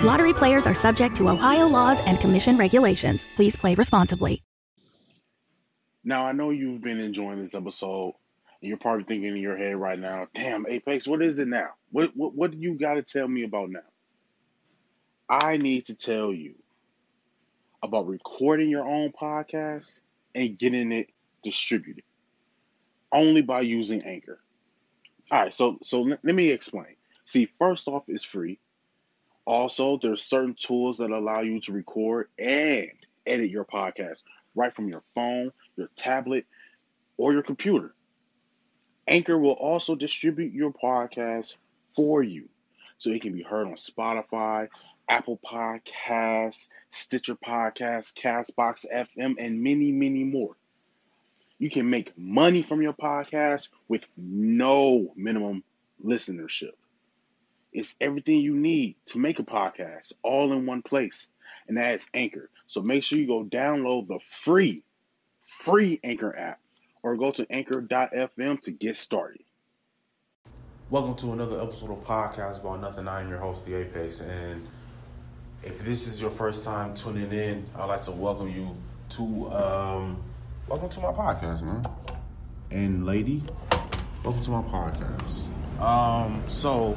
Lottery players are subject to Ohio laws and commission regulations. Please play responsibly. Now, I know you've been enjoying this episode, and you're probably thinking in your head right now, damn, Apex, what is it now? What, what, what do you got to tell me about now? I need to tell you about recording your own podcast and getting it distributed only by using Anchor. All right, so so let, let me explain. See, first off, it's free. Also, there's certain tools that allow you to record and edit your podcast right from your phone, your tablet, or your computer. Anchor will also distribute your podcast for you so it can be heard on Spotify, Apple Podcasts, Stitcher Podcasts, Castbox FM, and many, many more. You can make money from your podcast with no minimum listenership. It's everything you need to make a podcast all in one place, and that is Anchor. So make sure you go download the free, free Anchor app or go to anchor.fm to get started. Welcome to another episode of Podcast About Nothing. I am your host, The Apex, and if this is your first time tuning in, I'd like to welcome you to um, welcome to my podcast, man. And lady, welcome to my podcast. Um, so,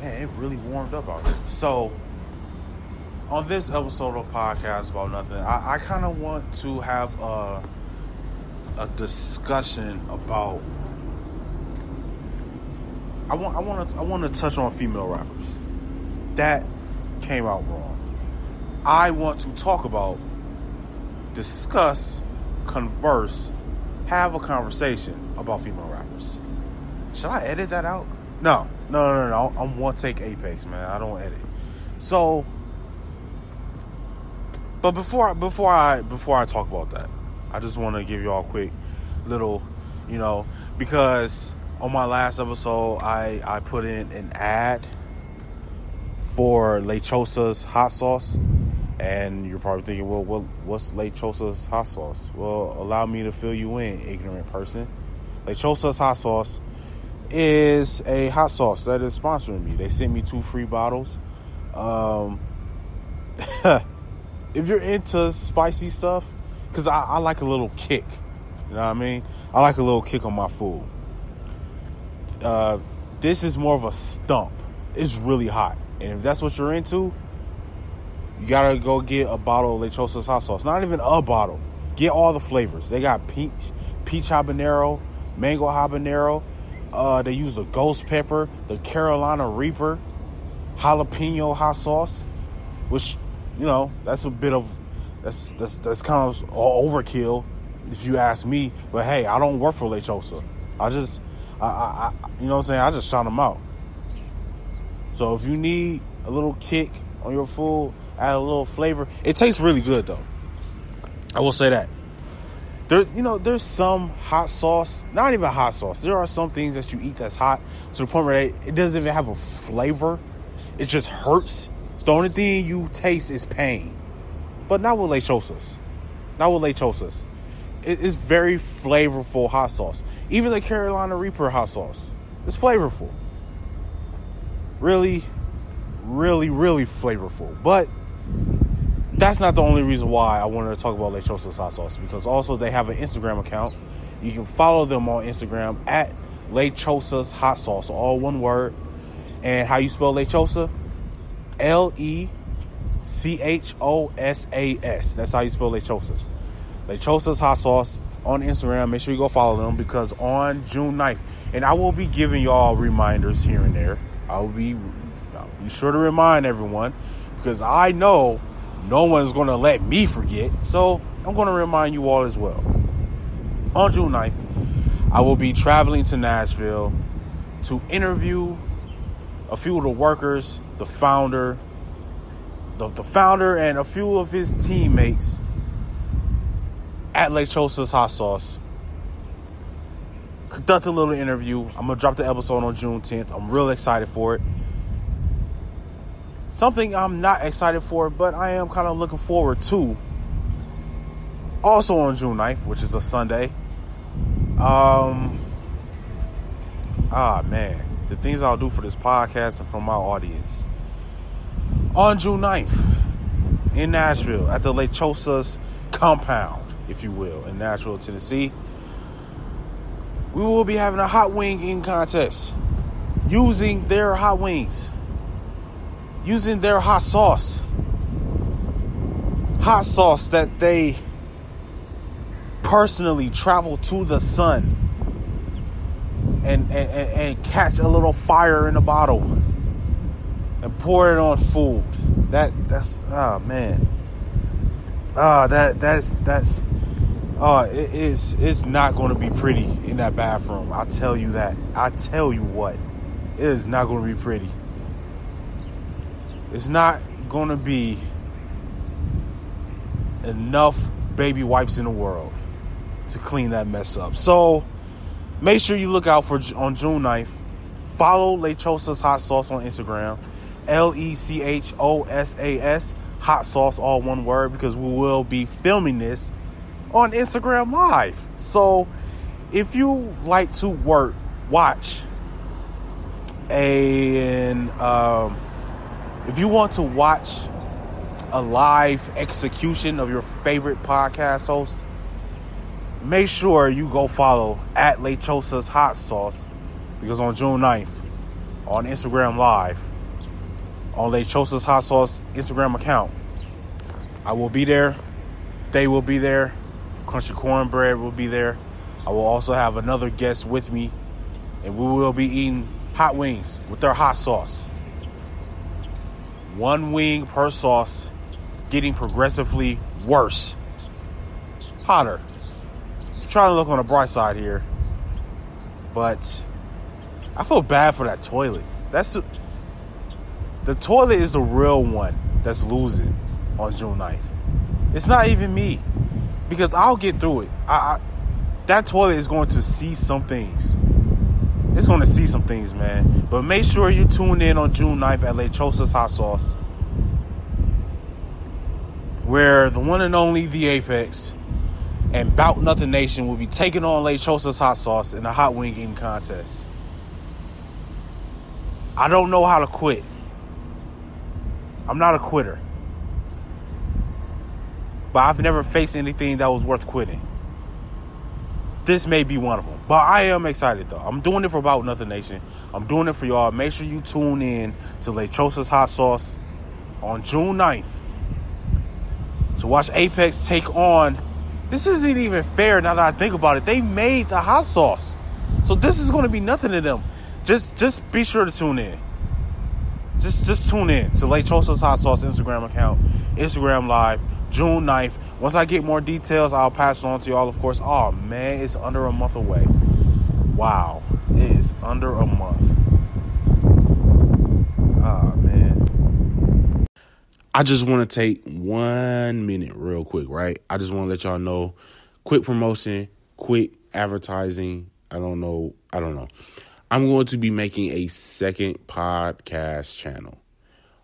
man, it really warmed up out here. So, on this episode of Podcast About Nothing, I, I kind of want to have a a discussion about. I want I want to I want to touch on female rappers. That came out wrong. I want to talk about, discuss, converse, have a conversation about female rappers. Should I edit that out? No, no, no, no. I'm one take Apex, man. I don't edit. So, but before before I before I talk about that, I just want to give you all a quick little, you know, because on my last episode I I put in an ad for Lechosa's hot sauce. And you're probably thinking, well, what, what's Lechosa's hot sauce? Well, allow me to fill you in, ignorant person. Lechosa's hot sauce is a hot sauce that is sponsoring me. They sent me two free bottles. Um, if you're into spicy stuff, because I, I like a little kick, you know what I mean? I like a little kick on my food. Uh, this is more of a stump. It's really hot. And if that's what you're into, you gotta go get a bottle of Lechosa's hot sauce. Not even a bottle. Get all the flavors. They got peach, peach habanero, mango habanero. Uh, they use the ghost pepper, the Carolina Reaper, jalapeno hot sauce, which you know that's a bit of that's that's that's kind of overkill if you ask me. But hey, I don't work for Lechosa. I just I, I, I you know what I'm saying. I just shout them out. So if you need a little kick on your food, add a little flavor. It tastes really good though. I will say that. There, you know, there's some hot sauce, not even hot sauce. There are some things that you eat that's hot to the point where it, doesn't even have a flavor. It just hurts. The only thing you taste is pain. But not with lechosas. Not with lechosas. It is very flavorful hot sauce. Even the Carolina Reaper hot sauce. It's flavorful. Really, really, really flavorful. But that's not the only reason why I wanted to talk about Lechosa hot sauce because also they have an Instagram account. You can follow them on Instagram at Lechosa's hot sauce, all one word. And how you spell Lechosa? L E C H O S A S. That's how you spell Lechosa's. Lechosa's Hot Sauce on Instagram. Make sure you go follow them because on June 9th, and I will be giving y'all reminders here and there. I will be, I'll be sure to remind everyone because I know no one's going to let me forget. So I'm going to remind you all as well. On June 9th, I will be traveling to Nashville to interview a few of the workers, the founder, the, the founder, and a few of his teammates at Lechosa's Hot Sauce. Conduct a little interview. I'm gonna drop the episode on June 10th. I'm real excited for it. Something I'm not excited for, but I am kind of looking forward to. Also on June 9th, which is a Sunday. Um ah man, the things I'll do for this podcast and for my audience. On June 9th in Nashville at the Lechosa's compound if you will, in Nashville, Tennessee. We will be having a hot wing eating contest using their hot wings, using their hot sauce. Hot sauce that they personally travel to the sun and, and, and catch a little fire in a bottle and pour it on food. That that's oh man. Ah, oh, that that's that's Oh, it is. It's not going to be pretty in that bathroom. I tell you that. I tell you what, it is not going to be pretty. It's not to be enough baby wipes in the world to clean that mess up. So make sure you look out for on June 9th. Follow Lechosa's Hot Sauce on Instagram. L E C H O S A S Hot Sauce, all one word, because we will be filming this on Instagram Live. So if you like to work, watch and um, if you want to watch a live execution of your favorite podcast host, make sure you go follow at Lechosa's Hot Sauce because on June 9th on Instagram Live on Lechosa's Hot Sauce Instagram account, I will be there. They will be there. Crunchy Cornbread will be there. I will also have another guest with me, and we will be eating hot wings with their hot sauce. One wing per sauce, getting progressively worse. Hotter. I'm trying to look on the bright side here, but I feel bad for that toilet. That's the toilet is the real one that's losing on June 9th. It's not even me because I'll get through it. I, I, that toilet is going to see some things. It's going to see some things, man. But make sure you tune in on June 9th at Lechosa's Hot Sauce, where the one and only The Apex and Bout Nothing Nation will be taking on Lechosa's Hot Sauce in a hot wing eating contest. I don't know how to quit. I'm not a quitter. But I've never faced anything that was worth quitting. This may be one of them. But I am excited though. I'm doing it for About Nothing Nation. I'm doing it for y'all. Make sure you tune in to Lechosa's Hot Sauce on June 9th to watch Apex take on. This isn't even fair now that I think about it. They made the hot sauce. So this is to be nothing to them. Just just be sure to tune in. Just just tune in to Lechosa's Hot Sauce Instagram account, Instagram Live. June 9th. Once I get more details, I'll pass it on to y'all, of course. Oh, man, it's under a month away. Wow. It is under a month. Ah, man. I just want to take one minute, real quick, right? I just want to let y'all know quick promotion, quick advertising. I don't know. I don't know. I'm going to be making a second podcast channel.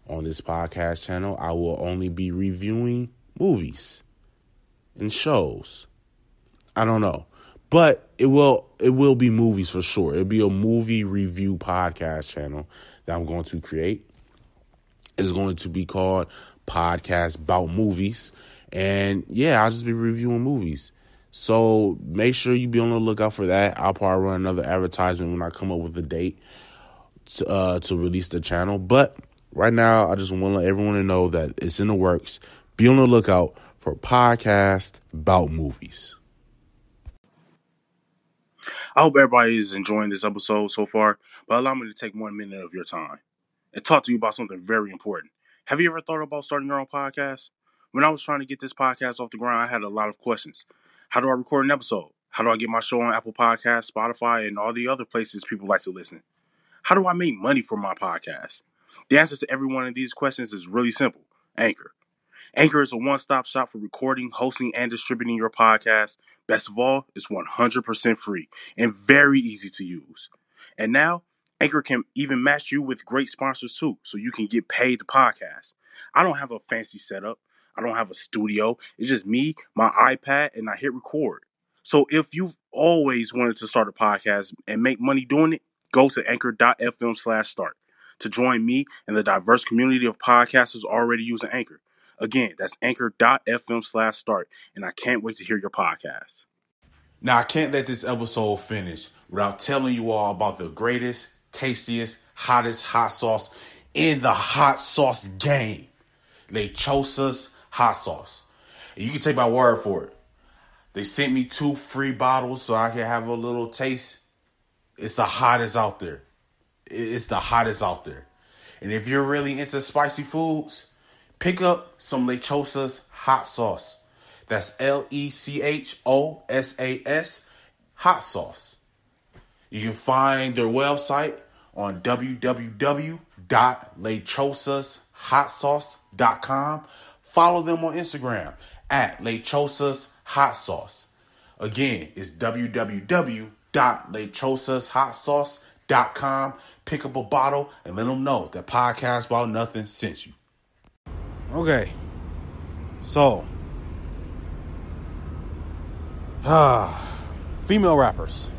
On this podcast channel, I will only be reviewing movies and shows. I don't know. But it will it will be movies for sure. It'll be a movie review podcast channel that I'm going to create. It's going to be called Podcast About Movies. And yeah, I'll just be reviewing movies. So make sure you be on the lookout for that. I'll probably run another advertisement when I come up with a date to uh, to release the channel. But right now, I just want to let everyone know that it's in the works. Be on the lookout for podcast about movies. I hope everybody is enjoying this episode so far, but allow me to take one minute of your time and talk to you about something very important. Have you ever thought about starting your own podcast? When I was trying to get this podcast off the ground, I had a lot of questions. How do I record an episode? How do I get my show on Apple Podcasts, Spotify, and all the other places people like to listen? How do I make money from my podcast? The answer to every one of these questions is really simple Anchor. Anchor is a one stop shop for recording, hosting, and distributing your podcast. Best of all, it's 100% free and very easy to use. And now, Anchor can even match you with great sponsors too, so you can get paid to podcast. I don't have a fancy setup. I don't have a studio. It's just me, my iPad, and I hit record. So if you've always wanted to start a podcast and make money doing it, go to anchor.fm slash start to join me and the diverse community of podcasters already using Anchor. Again, that's anchor.fm slash start. And I can't wait to hear your podcast. Now, I can't let this episode finish without telling you all about the greatest, tastiest, hottest hot sauce in the hot sauce game. Lechosa's hot sauce. And you can take my word for it. They sent me two free bottles so I can have a little taste. It's the hottest out there. It's the hottest out there. And if you're really into spicy foods, pick up some Lechosa's hot sauce. That's L E C H O S A S hot sauce. You can find their website on www.lechosashotsauce.com. Follow them on Instagram at Lechosas Hot Sauce. Again, it's www.lechosashotsauce.com. Pick up a bottle and let them know that Podcast About Nothing sent you. Okay, so ah, female rappers.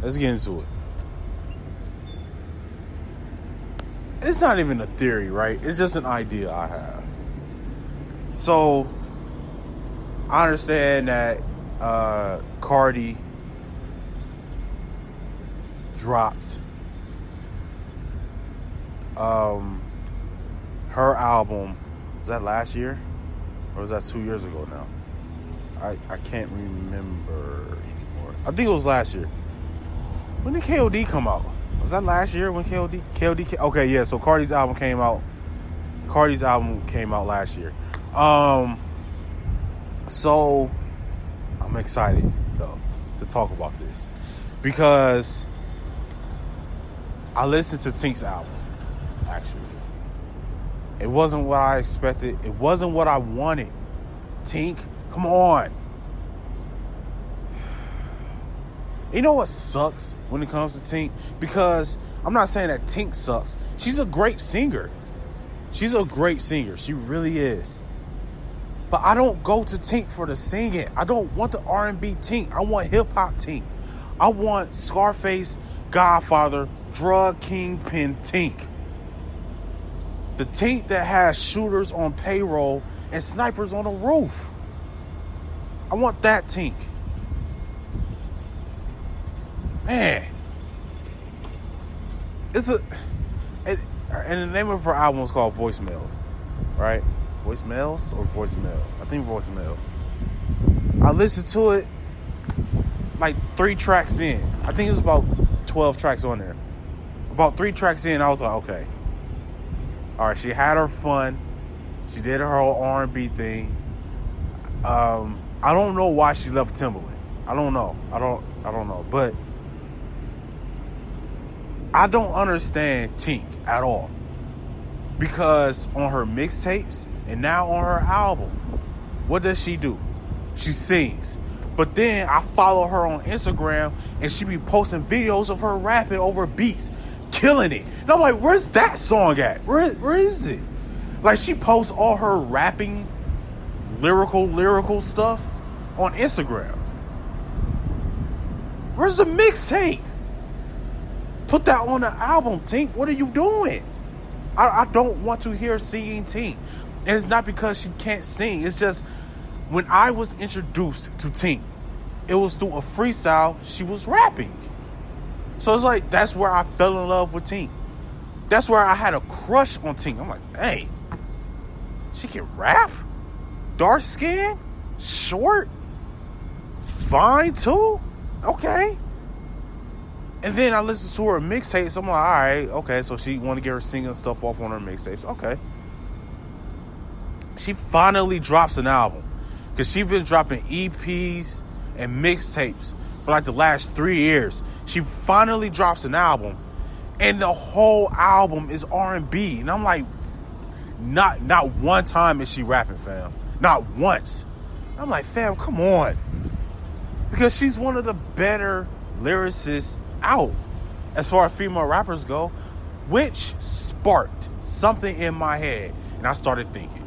Let's get into it. It's not even a theory, right? It's just an idea I have. So I understand that uh, Cardi dropped um, her album. Was that last year, or was that two years ago now? I I can't remember anymore. I think it was last year. When did KOD come out? Was that last year when KOD KOD? Okay, yeah. So Cardi's album came out. Cardi's album came out last year. Um. So I'm excited though to talk about this because I listened to Tink's album actually. It wasn't what I expected. It wasn't what I wanted. Tink, come on. You know what sucks when it comes to Tink? Because I'm not saying that Tink sucks. She's a great singer. She's a great singer. She really is. But I don't go to Tink for the singing. I don't want the R&B Tink. I want hip hop Tink. I want Scarface, Godfather, Drug Kingpin Tink. The Tink that has shooters on payroll and snipers on the roof. I want that Tink. Man. It's a. It, and the name of her album is called Voicemail, right? Voicemails or voicemail? I think voicemail. I listened to it like three tracks in. I think it was about 12 tracks on there. About three tracks in, I was like, okay. All right, she had her fun. She did her whole R&B thing. Um, I don't know why she left Timbaland. I don't know. I don't. I don't know. But I don't understand Tink at all because on her mixtapes and now on her album, what does she do? She sings. But then I follow her on Instagram and she be posting videos of her rapping over beats, killing it. And I'm like, where's that song at? Where, where is it? Like she posts all her rapping, lyrical, lyrical stuff on Instagram. Where's the mixtape? Put that on the album, Tink. What are you doing? I, I don't want to hear singing Tink. And it's not because she can't sing. It's just when I was introduced to Tink, it was through a freestyle. She was rapping. So it's like that's where I fell in love with Tink. That's where I had a crush on Tink. I'm like, hey, she can rap? dark skin, short, fine too. Okay. And then I listened to her mixtapes. I'm like, all right, okay. So she want to get her singing stuff off on her mixtapes. Okay. She finally drops an album because she's been dropping EPs and mixtapes for like the last three years. She finally drops an album, and the whole album is R&B. And I'm like, not not one time is she rapping, fam. Not once. I'm like, fam, come on. Because she's one of the better lyricists out as far as female rappers go, which sparked something in my head. And I started thinking,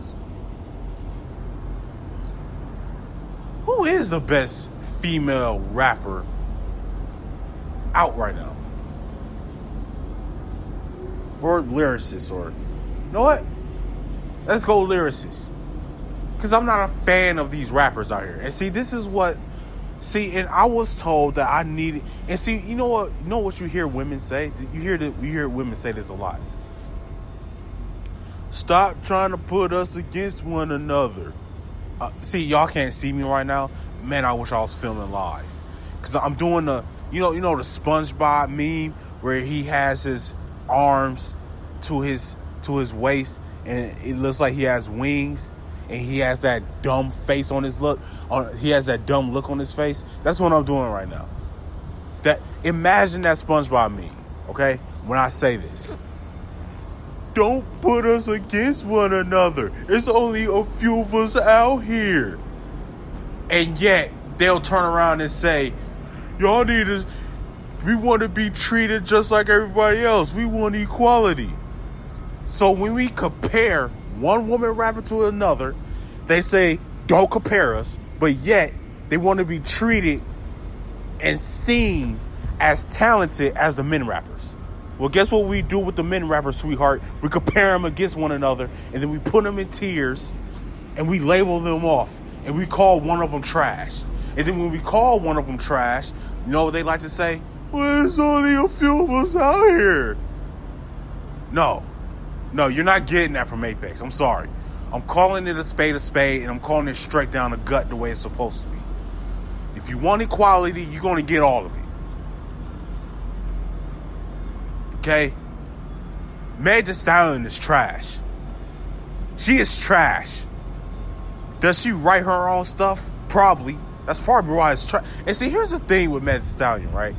who is the best female rapper out right now? Or lyricist, or you know what? Let's go lyricist. Because I'm not a fan of these rappers out here. And see, this is what See, and I was told that I needed. And see, you know what? You know what you hear women say? You hear that. You hear women say this a lot. Stop trying to put us against one another. Uh, see, y'all can't see me right now. Man, I wish I was filming live, cause I'm doing the, you know, you know the SpongeBob meme where he has his arms to his to his waist, and it looks like he has wings and he has that dumb face on his look on he has that dumb look on his face. That's what i'm doing right now. That imagine that spongebob meme, okay when i say this. Don't put us against one another. It's only a few of us out here. And yet they'll turn around and say y'all need to we want to be treated just like everybody else we want equality so when we compare one woman rapper to another, they say, don't compare us, but yet they want to be treated and seen as talented as the men rappers. Well, guess what we do with the men rappers, sweetheart? We compare them against one another, and then we put them in tiers, and we label them off, and we call one of them trash. And then when we call one of them trash, you know what they like to say? Well, there's only a few of us out here. No, no, you're not getting that from Apex. I'm sorry. I'm calling it a spade a spade, and I'm calling it straight down the gut the way it's supposed to be. If you want equality, you're going to get all of it. Okay? Meg Thee Stallion is trash. She is trash. Does she write her own stuff? Probably. That's probably why it's trash. And see, here's the thing with Meg Stallion, right?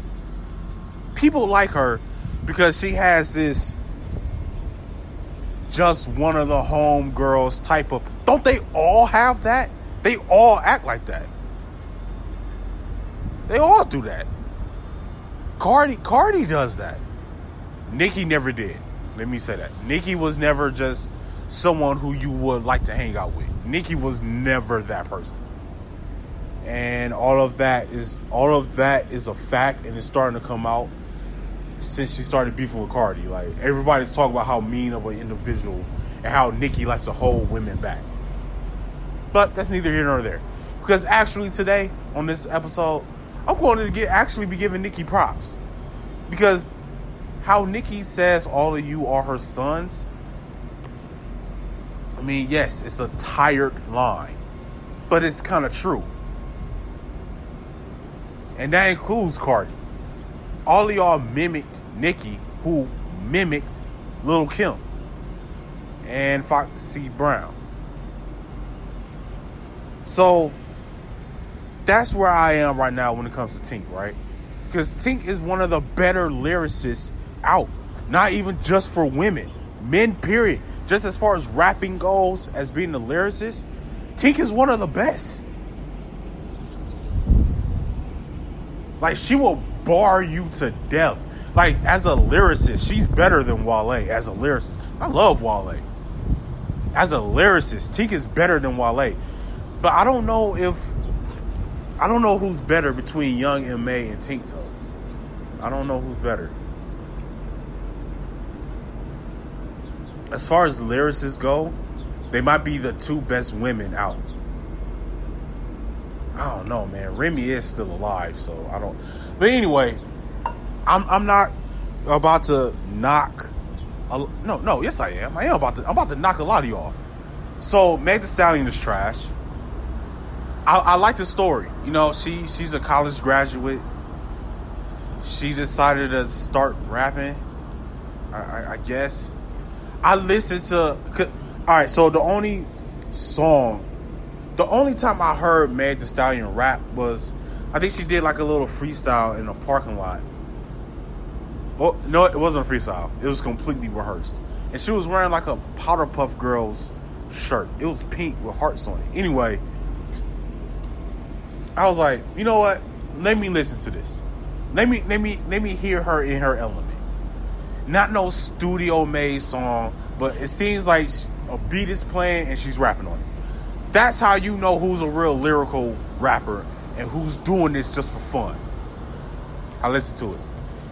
People like her because she has this just one of the home girls type of. Don't they all have that? They all act like that. They all do that. Cardi Cardi does that. Nicki never did. Let me say that. Nicki was never just someone who you would like to hang out with. Nicki was never that person. And all of that is all of that is a fact and it's starting to come out since she started beefing with Cardi. Like everybody's talking about how mean of an individual and how Nicki likes to hold women back. But that's neither here nor there. Because actually today on this episode, I'm going to get actually be giving Nicki props. Because how Nicki says all of you are her sons. I mean, yes, it's a tired line, but it's kind of true. And that includes Cardi all of y'all mimicked Nicki, who mimicked Lil Kim and Foxy Brown. So that's where I am right now when it comes to Tink, right? Because Tink is one of the better lyricists out. Not even just for women, men, period. Just as far as rapping goes, as being a lyricist, Tink is one of the best. Like, she will bar you to death. Like as a lyricist, she's better than Wale as a lyricist. I love Wale. As a lyricist, Tink is better than Wale. But I don't know if I don't know who's better between Young M.A and Tink though. I don't know who's better. As far as lyricists go, they might be the two best women out. I don't know, man. Remy is still alive, so I don't. But anyway, I'm I'm not about to knock. A, no, no, yes I am. I am about to. I'm about to knock a lot of y'all. So Meg Thee Stallion is trash. I, I like the story. You know, she she's a college graduate. She decided to start rapping. I, I, I guess. I listened to. All right, so the only song, the only time I heard Meg Thee Stallion rap was, I think she did like a little freestyle in a parking lot. Oh no, it wasn't a freestyle. It was completely rehearsed, and she was wearing like a Powder Puff Girls shirt. It was pink with hearts on it. Anyway, I was like, you know what? Let me listen to this. Let me let me let me hear her in her element. Not no studio made song, but it seems like a beat is playing and she's rapping on it. That's how you know who's a real lyrical rapper and who's doing this just for fun. I listened to it.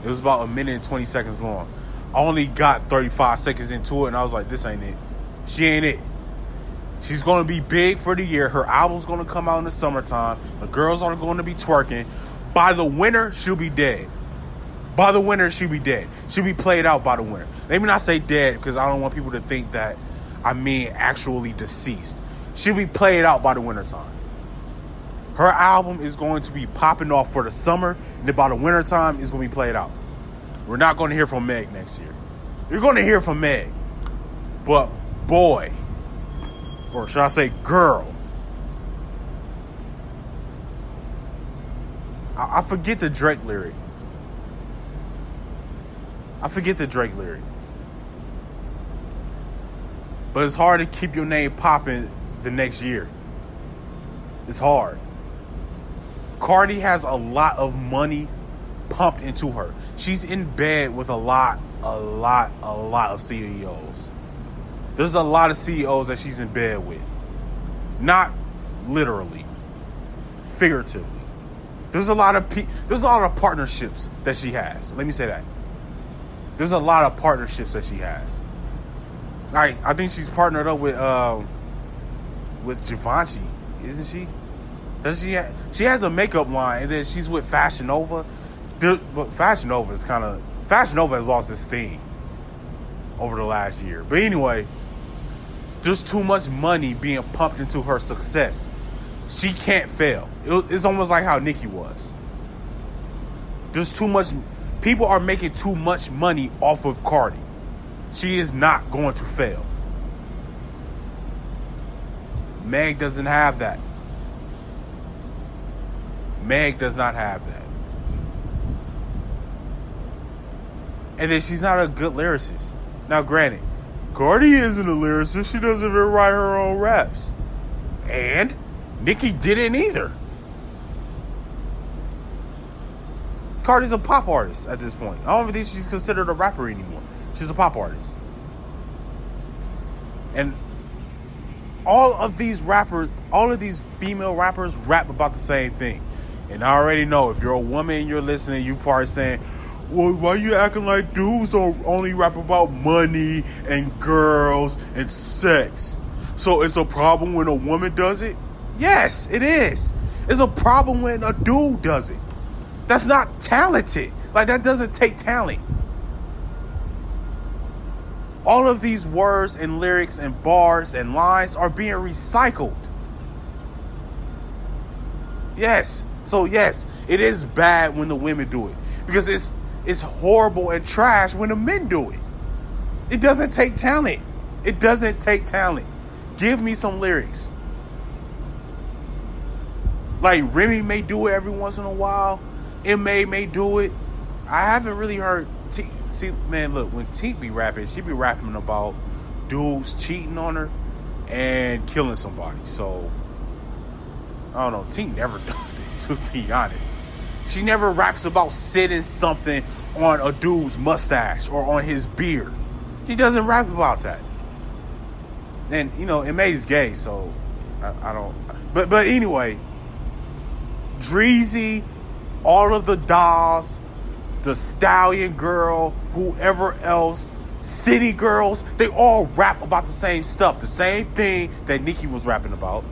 It was about a minute and 20 seconds long. I only got 35 seconds into it and I was like, this ain't it. She ain't it. She's to be big for the year. Her album's to come out in the summertime. The girls are to be twerking. By the winter, she'll be dead. By the winter, she'll be dead. She'll be played out by the winter. Let me not say dead because I don't want people to think that I mean actually deceased. She'll be played out by the wintertime. Her album is going to be popping off for the summer, and then by the wintertime, it's going to be played out. We're not going to hear from Meg next year. You're going to hear from Meg. But boy, or should I say girl, I, I forget the Drake lyric. I forget the Drake lyric. But it's hard to keep your name popping the next year. It's hard. Cardi has a lot of money pumped into her. She's in bed with a lot, a lot, a lot of CEOs. There's a lot of CEOs that she's in bed with. Not literally, figuratively. There's a lot of pe- there's a lot of partnerships that she has. Let me say that. There's a lot of partnerships that she has. I I think she's partnered up with uh, with Givenchy, isn't she? Does she? Ha- she has a makeup line, and then she's with Fashion Nova. But Fashion Nova is kind of Fashion Nova has lost its steam over the last year. But anyway, there's too much money being pumped into her success. She can't fail. It's almost like how Nicki was. There's too much. People are making too much money off of Cardi. She is not going to fail. Meg doesn't have that. Meg does not have that. And then she's not a good lyricist. Now, granted, Cardi isn't a lyricist. She doesn't even write her own raps. And Nicki didn't either. Cardi's a pop artist at this point. I don't even think she's considered a rapper anymore. She's a pop artist. And all of these rappers, all of these female rappers rap about the same thing. And I already know if you're a woman and you're listening, you probably saying, well, why you acting like dudes don't only rap about money and girls and sex? So it's a problem when a woman does it? Yes, it is. It's a problem when a dude does it. That's not talented. Like that doesn't take talent. All of these words and lyrics and bars and lines are being recycled. Yes. So yes, it is bad when the women do it because it's it's horrible and trash when the men do it. It doesn't take talent. It doesn't take talent. Give me some lyrics. Like Remy may do it every once in a while. M.A. may do it. I haven't really heard see man look when T be rapping, she be rapping about dudes cheating on her and killing somebody. So I don't know, T never does it, to be honest. She never raps about sitting something on a dude's mustache or on his beard. She doesn't rap about that. And you know, M.A.'s gay, so I, I don't. But but anyway, Dreezy, all of the dolls, the Stallion Girl, whoever else, City Girls, they all rap about the same stuff, the same thing that Nicki was rapping about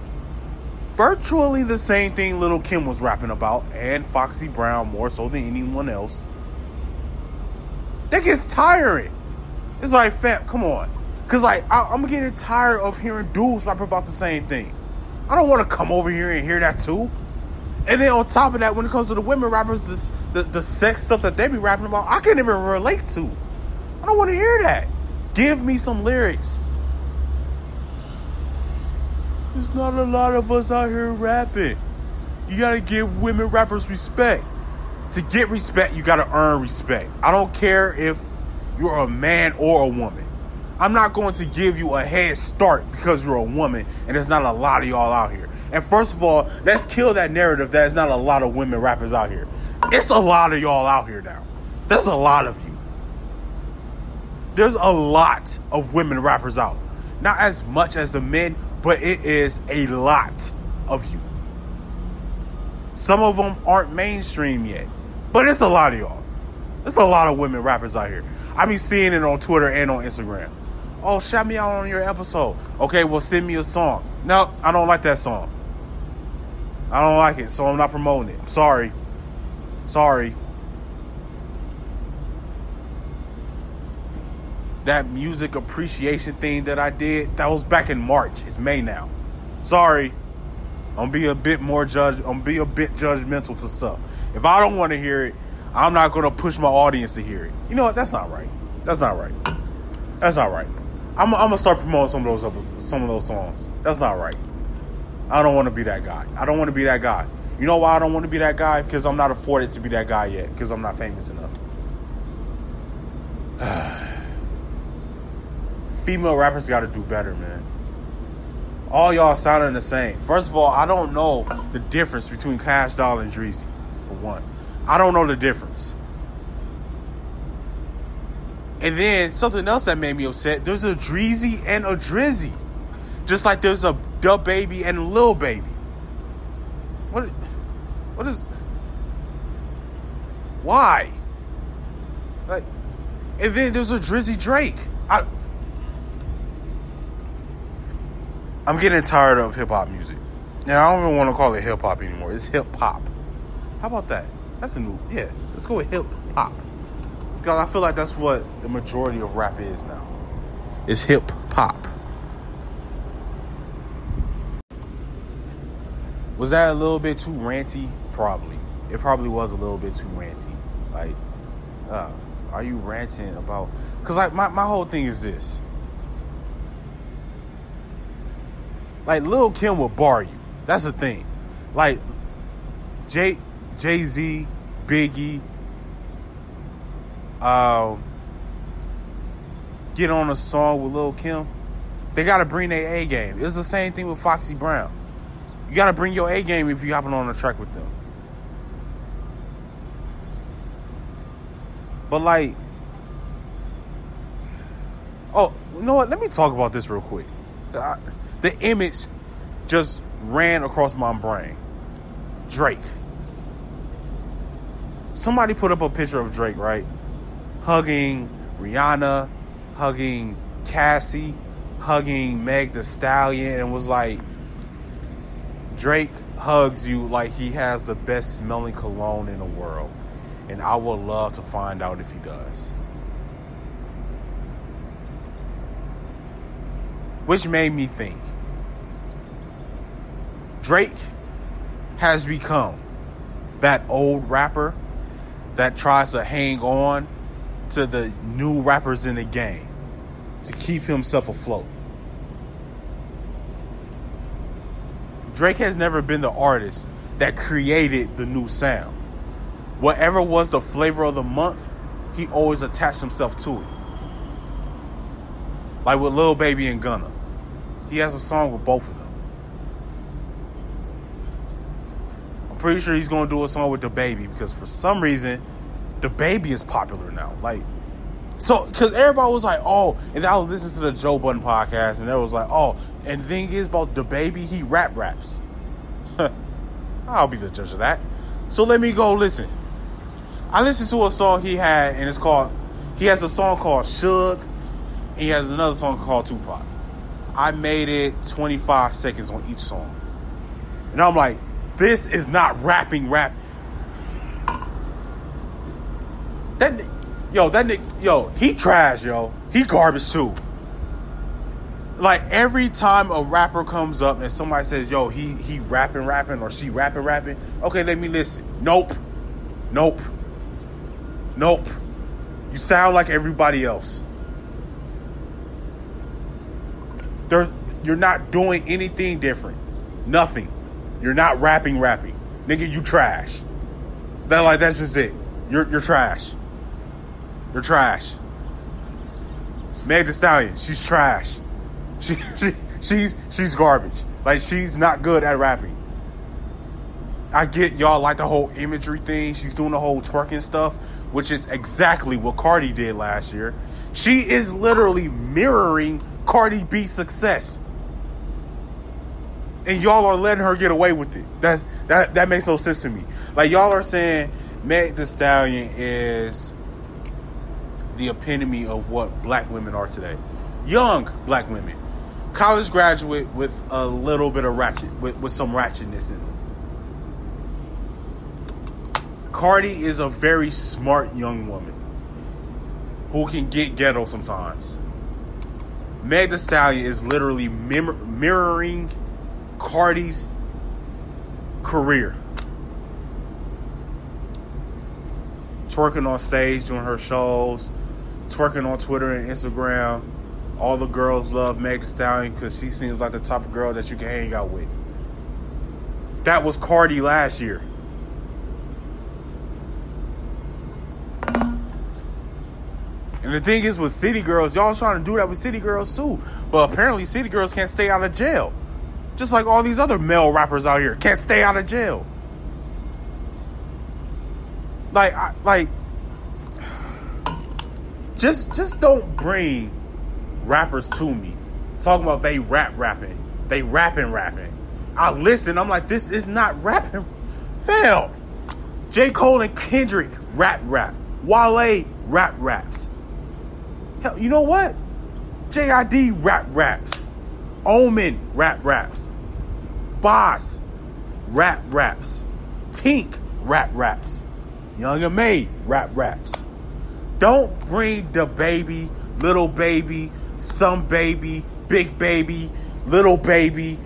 virtually the same thing Lil Kim was rapping about, and Foxy Brown more so than anyone else. That gets tiring. It's like, fam, come on. Cause like I, am getting tired of hearing dudes rap about the same thing. I don't want to come over here and hear that too. And then on top of that, when it comes to the women rappers, this, the the sex stuff that they be rapping about, I can't even relate to. I don't want to hear that. Give me some lyrics. There's not a lot of us out here rapping. You gotta give women rappers respect. To get respect, you gotta earn respect. I don't care if you're a man or a woman. I'm not going to give you a head start because you're a woman and there's not a lot of y'all out here. And first of all, let's kill that narrative that there's not a lot of women rappers out here. It's a lot of y'all out here now. There's a lot of you. There's a lot of women rappers out. Not as much as the men, but it is a lot of you. Some of them aren't mainstream yet, but it's a lot of y'all. There's a lot of women rappers out here. I be seeing it on Twitter and on Instagram. Oh, shout me out on your episode. Okay, well, send me a song. No, I don't like that song. I don't like it, so I'm not promoting it. I'm sorry. Sorry. That music appreciation thing that I did, that was back in March. It's May now. Sorry. I'm be a bit more judge. I'm be a bit judgmental to stuff. If I don't want to hear it, I'm not gonna push my audience to hear it. You know what? That's not right. That's not right. That's not right. I'm, I'm gonna start promoting some of those some of those songs. That's not right. I don't want to be that guy. I don't want to be that guy. You know why I don't want to be that guy? Because I'm not afforded to be that guy yet. Because I'm not famous enough. Female rappers got to do better, man. All y'all sounding the same. First of all, I don't know the difference between Kash Doll and Dreezy. For one, I don't know the difference. And then something else that made me upset. There's a Dreezy and a Drizzy, just like there's a DaBaby and Lil Baby. What? What is? Why? Like, and then there's a Drizzy Drake. I. I'm getting tired of hip hop music. Now I don't even want to call it hip hop anymore. It's hip hop. How about that? That's a new. Yeah, let's go with hip hop. Because I feel like that's what the majority of rap is now. It's hip hop. Was that a little bit too ranty? Probably. It probably was a little bit too ranty. Like, uh, are you ranting about? Because like my my whole thing is this. Like Lil Kim will bar you. That's the thing. Like Jay Jay Z, Biggie, um, get on a song with Lil Kim. They gotta bring their A game. It's the same thing with Foxy Brown. You gotta bring your A game if you hopping on a track with them. But like, oh, you know what? Let me talk about this real quick. I, the image just ran across my brain. Drake. Somebody put up a picture of Drake, right? Hugging Rihanna, hugging Cassie, hugging Meg Thee Stallion, and was like, Drake hugs you like he has the best smelling cologne in the world. And I would love to find out if he does. Which made me think Drake has become that old rapper that tries to hang on to the new rappers in the game to keep himself afloat. Drake has never been the artist that created the new sound. Whatever was the flavor of the month, he always attached himself to it. Like with Lil Baby and Gunna. He has a song with both of them. I'm pretty sure he's gonna do a song with DaBaby because for some reason DaBaby is popular now. Like so, because everybody was like, oh, and I was listening to the Joe Budden podcast, and they was like, oh, and thing is about DaBaby, he rap raps. I'll be the judge of that. So let me go listen. I listened to a song he had, and it's called. He has a song called Suge, and he has another song called Tupac. I made it 25 seconds on each song, and I'm like, this is not rapping rap. That, yo, that nigga, yo, he trash, yo. He garbage too. Like every time a rapper comes up and somebody says, "Yo, he he rapping, rapping, or she rapping, rapping," okay, let me listen. Nope, nope, nope. You sound like everybody else. There's, you're not doing anything different. Nothing. You're not rapping, rapping, nigga. You trash. That like that's just it. You're you're trash. You're trash. Meg Thee Stallion, she's trash. She, she she's she's garbage. Like she's not good at rapping. I get y'all like the whole imagery thing. She's doing the whole twerking stuff, which is exactly what Cardi did last year. She is literally mirroring Cardi B's success. And y'all are letting her get away with it. That's that that makes no sense to me. Like y'all are saying Meg Thee Stallion is the epitome of what black women are today. Young black women. College graduate with a little bit of ratchet, with, with some ratchetness in them. Cardi is a very smart young woman who can get ghetto sometimes. Meg Thee Stallion is literally mir- mirroring Cardi's career. Twerking on stage doing her shows, twerking on Twitter and Instagram. All the girls love Meg Thee Stallion because she seems like the type of girl that you can hang out with. That was Cardi last year. And the thing is with city girls, y'all trying to do that with city girls too. But apparently city girls can't stay out of jail. Just like all these other male rappers out here can't stay out of jail. Like I, like just just don't bring rappers to me. Talking about they rap rapping. They rapping rapping. I listen, I'm like, this is not rapping. Fail. J. Cole and Kendrick rap rap. Wale rap raps. Hell, you know what? JID rap raps. Omen rap raps. Bas rap raps. Tink rap raps. Young M.A rap raps. Don't bring the baby, little baby, some baby, big baby, little baby,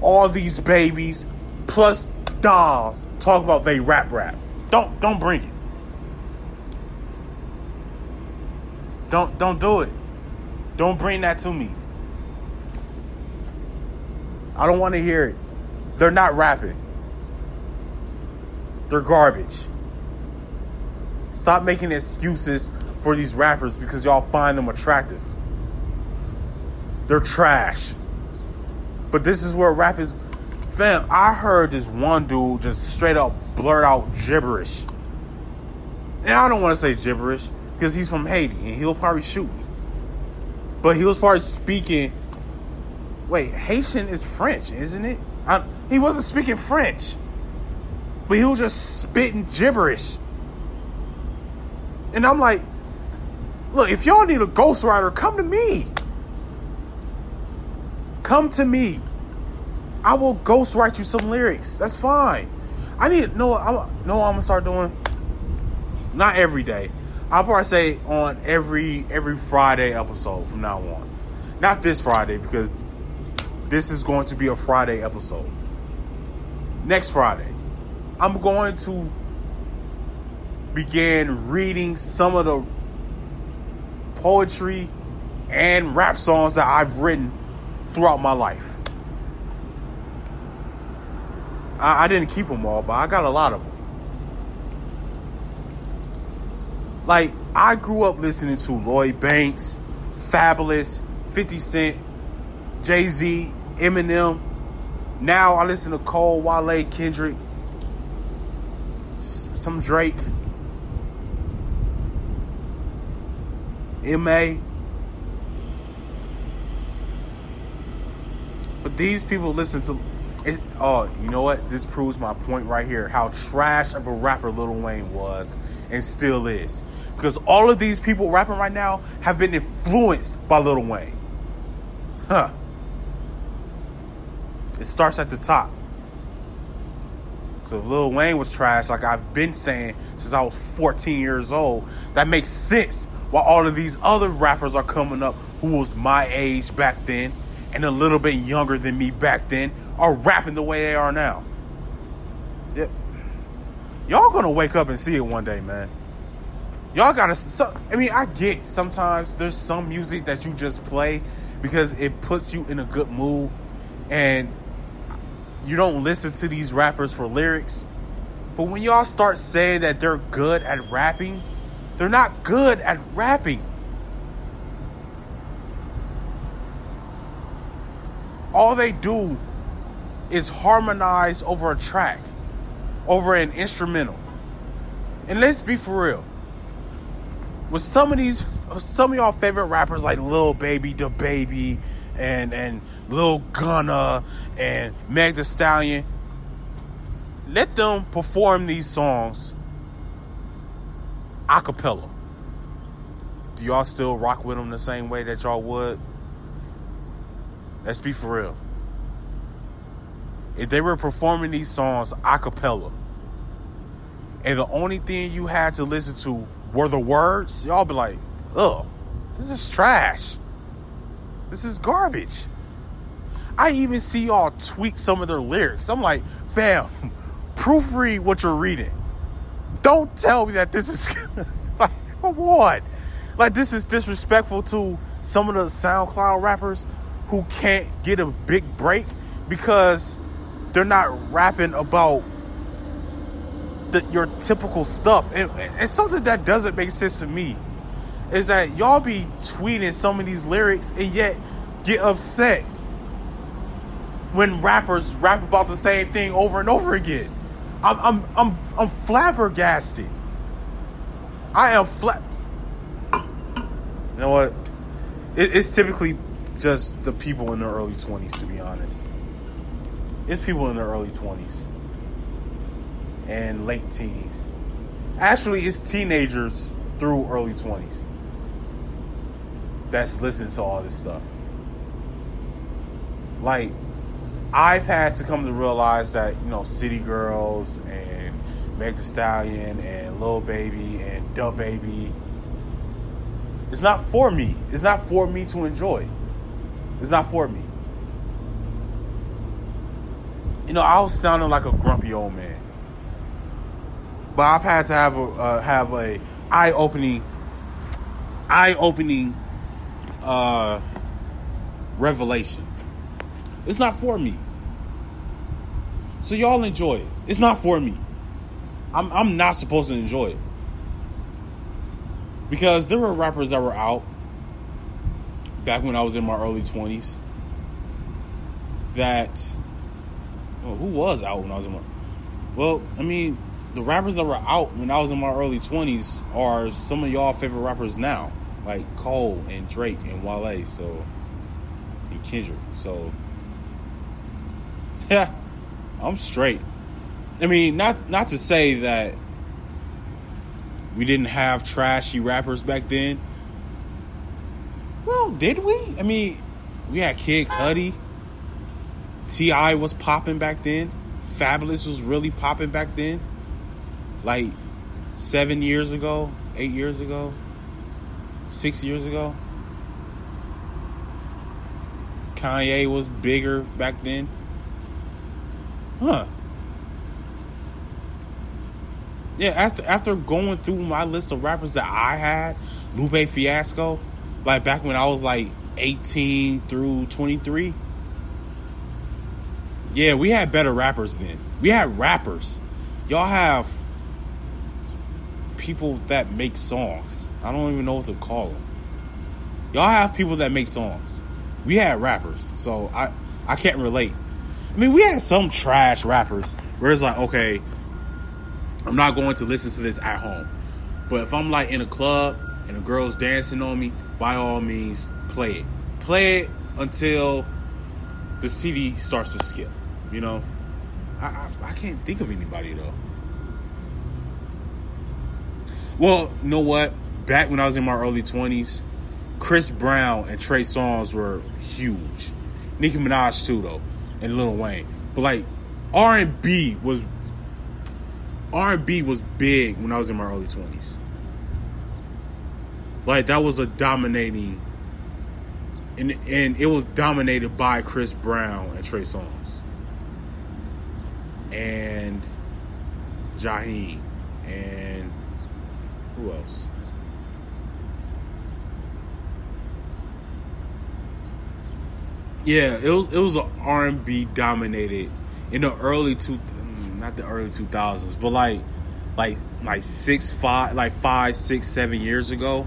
all these babies, plus dolls. Talk about they rap rap. Don't don't bring it. Don't don't do it. Don't bring that to me. I don't want to hear it. They're not rapping. They're garbage. Stop making excuses for these rappers because y'all find them attractive. They're trash. But this is where rap is. Fam, I heard this one dude just straight up blurt out gibberish. And I don't want to say gibberish because he's from Haiti and he'll probably shoot me. But he was probably speaking. Wait, Haitian is French, isn't it? I, he wasn't speaking French. But he was just spitting gibberish. And I'm like, look, if y'all need a ghostwriter, come to me. Come to me. I will ghostwrite you some lyrics. That's fine. I need know. I what I'm gonna start doing. Not every day. I'll probably say on every every Friday episode from now on. Not this Friday because this is going to be a Friday episode. Next Friday, I'm going to begin reading some of the poetry and rap songs that I've written throughout my life. I, I didn't keep them all, but I got a lot of them. Like, I grew up listening to Lloyd Banks, Fabolous, 50 Cent, Jay Z, Eminem. Now I listen to Cole, Wale, Kendrick, some Drake, M.A. But these people listen to. It, oh, you know what? This proves my point right here. How trash of a rapper Lil Wayne was and still is. Because all of these people rapping right now have been influenced by Lil Wayne. Huh. It starts at the top. So if Lil Wayne was trash, like I've been saying since I was 14 years old, that makes sense why all of these other rappers are coming up who was my age back then and a little bit younger than me back then are rapping the way they are now. Yeah. Y'all gonna wake up and see it one day, man. Y'all gotta. So, I mean, I get sometimes there's some music that you just play because it puts you in a good mood, and you don't listen to these rappers for lyrics. But when y'all start saying that they're good at rapping, they're not good at rapping. All they do is harmonize over a track, over an instrumental. And let's be for real. With some of these, some of y'all favorite rappers like Lil Baby, DaBaby, and and Lil Gunna, and Meg Thee Stallion, let them perform these songs a cappella. Do y'all still rock with them the same way that y'all would? Let's be for real. If they were performing these songs a cappella, and the only thing you had to listen to were the words, y'all be like, ugh, this is trash. This is garbage. I even see y'all tweak some of their lyrics. I'm like, fam, proofread what you're reading. Don't tell me that this is like what? Like this is disrespectful to some of the SoundCloud rappers who can't get a big break because they're not rapping about the, your typical stuff. And, and something that doesn't make sense to me is that y'all be tweeting some of these lyrics and yet get upset when rappers rap about the same thing over and over again. I'm I'm I'm I'm flabbergasted. I am flat. You know what? It, it's typically just the people in their early twenties, to be honest. It's people in their early twenties and late teens. Actually, it's teenagers through early twenties that's listening to all this stuff. Like I've had to come to realize that you know City Girls and Meg Thee Stallion and Lil Baby and DaBaby. It's not for me. It's not for me to enjoy. It's not for me. You know, I was sounding like a grumpy old man, but I've had to have a uh, have a eye opening, eye opening uh, revelation. It's not for me. So y'all enjoy it. It's not for me. I'm I'm not supposed to enjoy it. Because there were rappers that were out back when I was in my early 20s that well, who was out when I was in my Well, I mean, the rappers that were out when I was in my early 20s are some of y'all favorite rappers now, like Cole and Drake and Wale, so and Kendrick. So yeah, I'm straight. I mean, not not to say that we didn't have trashy rappers back then. Well, did we? I mean, we had Kid Cudi. T.I. was popping back then. Fabolous was really popping back then. Like seven years ago, eight years ago, six years ago. Kanye was bigger back then. Huh. Yeah, after after going through my list of rappers that I had, Lupe Fiasco, like back when I was like 18 through 23. Yeah, we had better rappers then. We had rappers. Y'all have people that make songs. I don't even know what to call them. Y'all have people that make songs. We had rappers, so I I can't relate. I mean, we had some trash rappers where it's like, okay, I'm not going to listen to this at home. But if I'm like in a club and a girl's dancing on me, by all means, play it. Play it until the CD starts to skip. You know, I, I, I can't think of anybody though. Well, you know what? Back when I was in my early 20s, Chris Brown and Trey Songz were huge. Nicki Minaj too though and Lil Wayne. But like R and B was R and B was big when I was in my early twenties. Like that was a dominating and and it was dominated by Chris Brown and Trey Songz and Jaheim and who else? Yeah, it was it was an R and B dominated in the early two, mm, not the early two thousands, but like like like six five like five six seven years ago,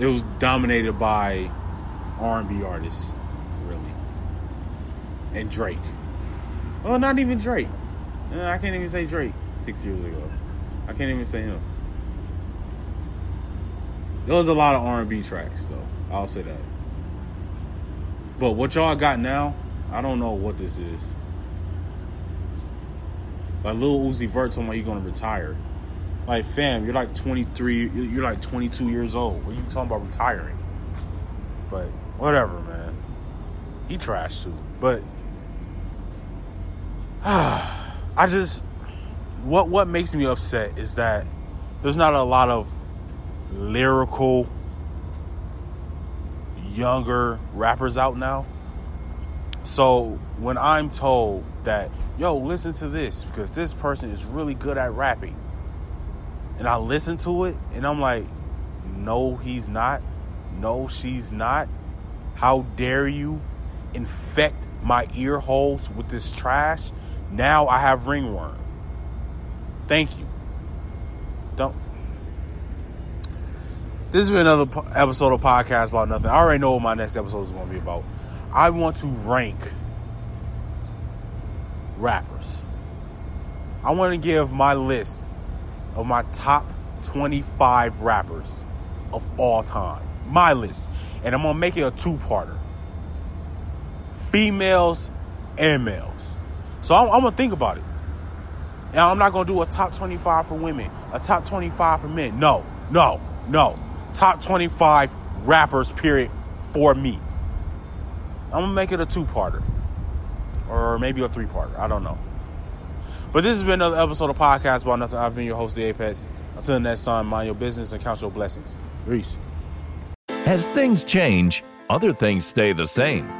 it was dominated by R and B artists, really, and Drake. Well, not even Drake. Uh, I can't even say Drake six years ago. I can't even say him. There was a lot of R and B tracks though. I'll say that. But what y'all got now, I don't know what this is. Like Lil Uzi Vert about he gonna retire. Like fam, you're like 23, you're like 22 years old. What are you talking about retiring? But whatever, man. He trashed too. But I just what what makes me upset is that there's not a lot of lyrical younger rappers out now. So when I'm told that, yo, listen to this because this person is really good at rapping, and I listen to it and I'm like, no, he's not. No, she's not. How dare you infect my ear holes with this trash? Now I have ringworm. Thank you. Don't. This has been another episode of Podcast About Nothing. I already know what my next episode is going to be about. I want to rank rappers. I want to give my list of my top 25 rappers of all time. My list. And I'm going to make it a two parter females and males. So I'm, I'm going to think about it. And I'm not going to do a top 25 for women, a top 25 for men. No, no, no. Top 25 rappers, period, for me. I'm going to make it a two parter. Or maybe a three parter. I don't know. But this has been another episode of Podcast About Nothing. I've been your host, The Apex. Until next time, mind your business and count your blessings. Peace. As things change, other things stay the same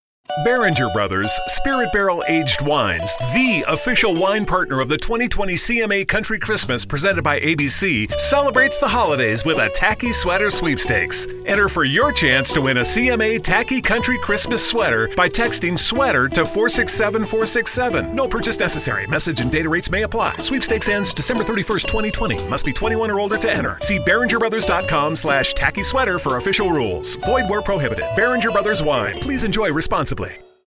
Beringer Brothers Spirit Barrel Aged Wines, the official wine partner of the 2020 CMA Country Christmas presented by ABC, celebrates the holidays with a tacky sweater sweepstakes. Enter for your chance to win a CMA Tacky Country Christmas sweater by texting sweater to 467467. No purchase necessary. Message and data rates may apply. Sweepstakes ends December 31st, 2020. Must be 21 or older to enter. See BeringerBrothers.com slash tacky sweater for official rules. Void where prohibited. Beringer Brothers Wine. Please enjoy responsibly. Broadway.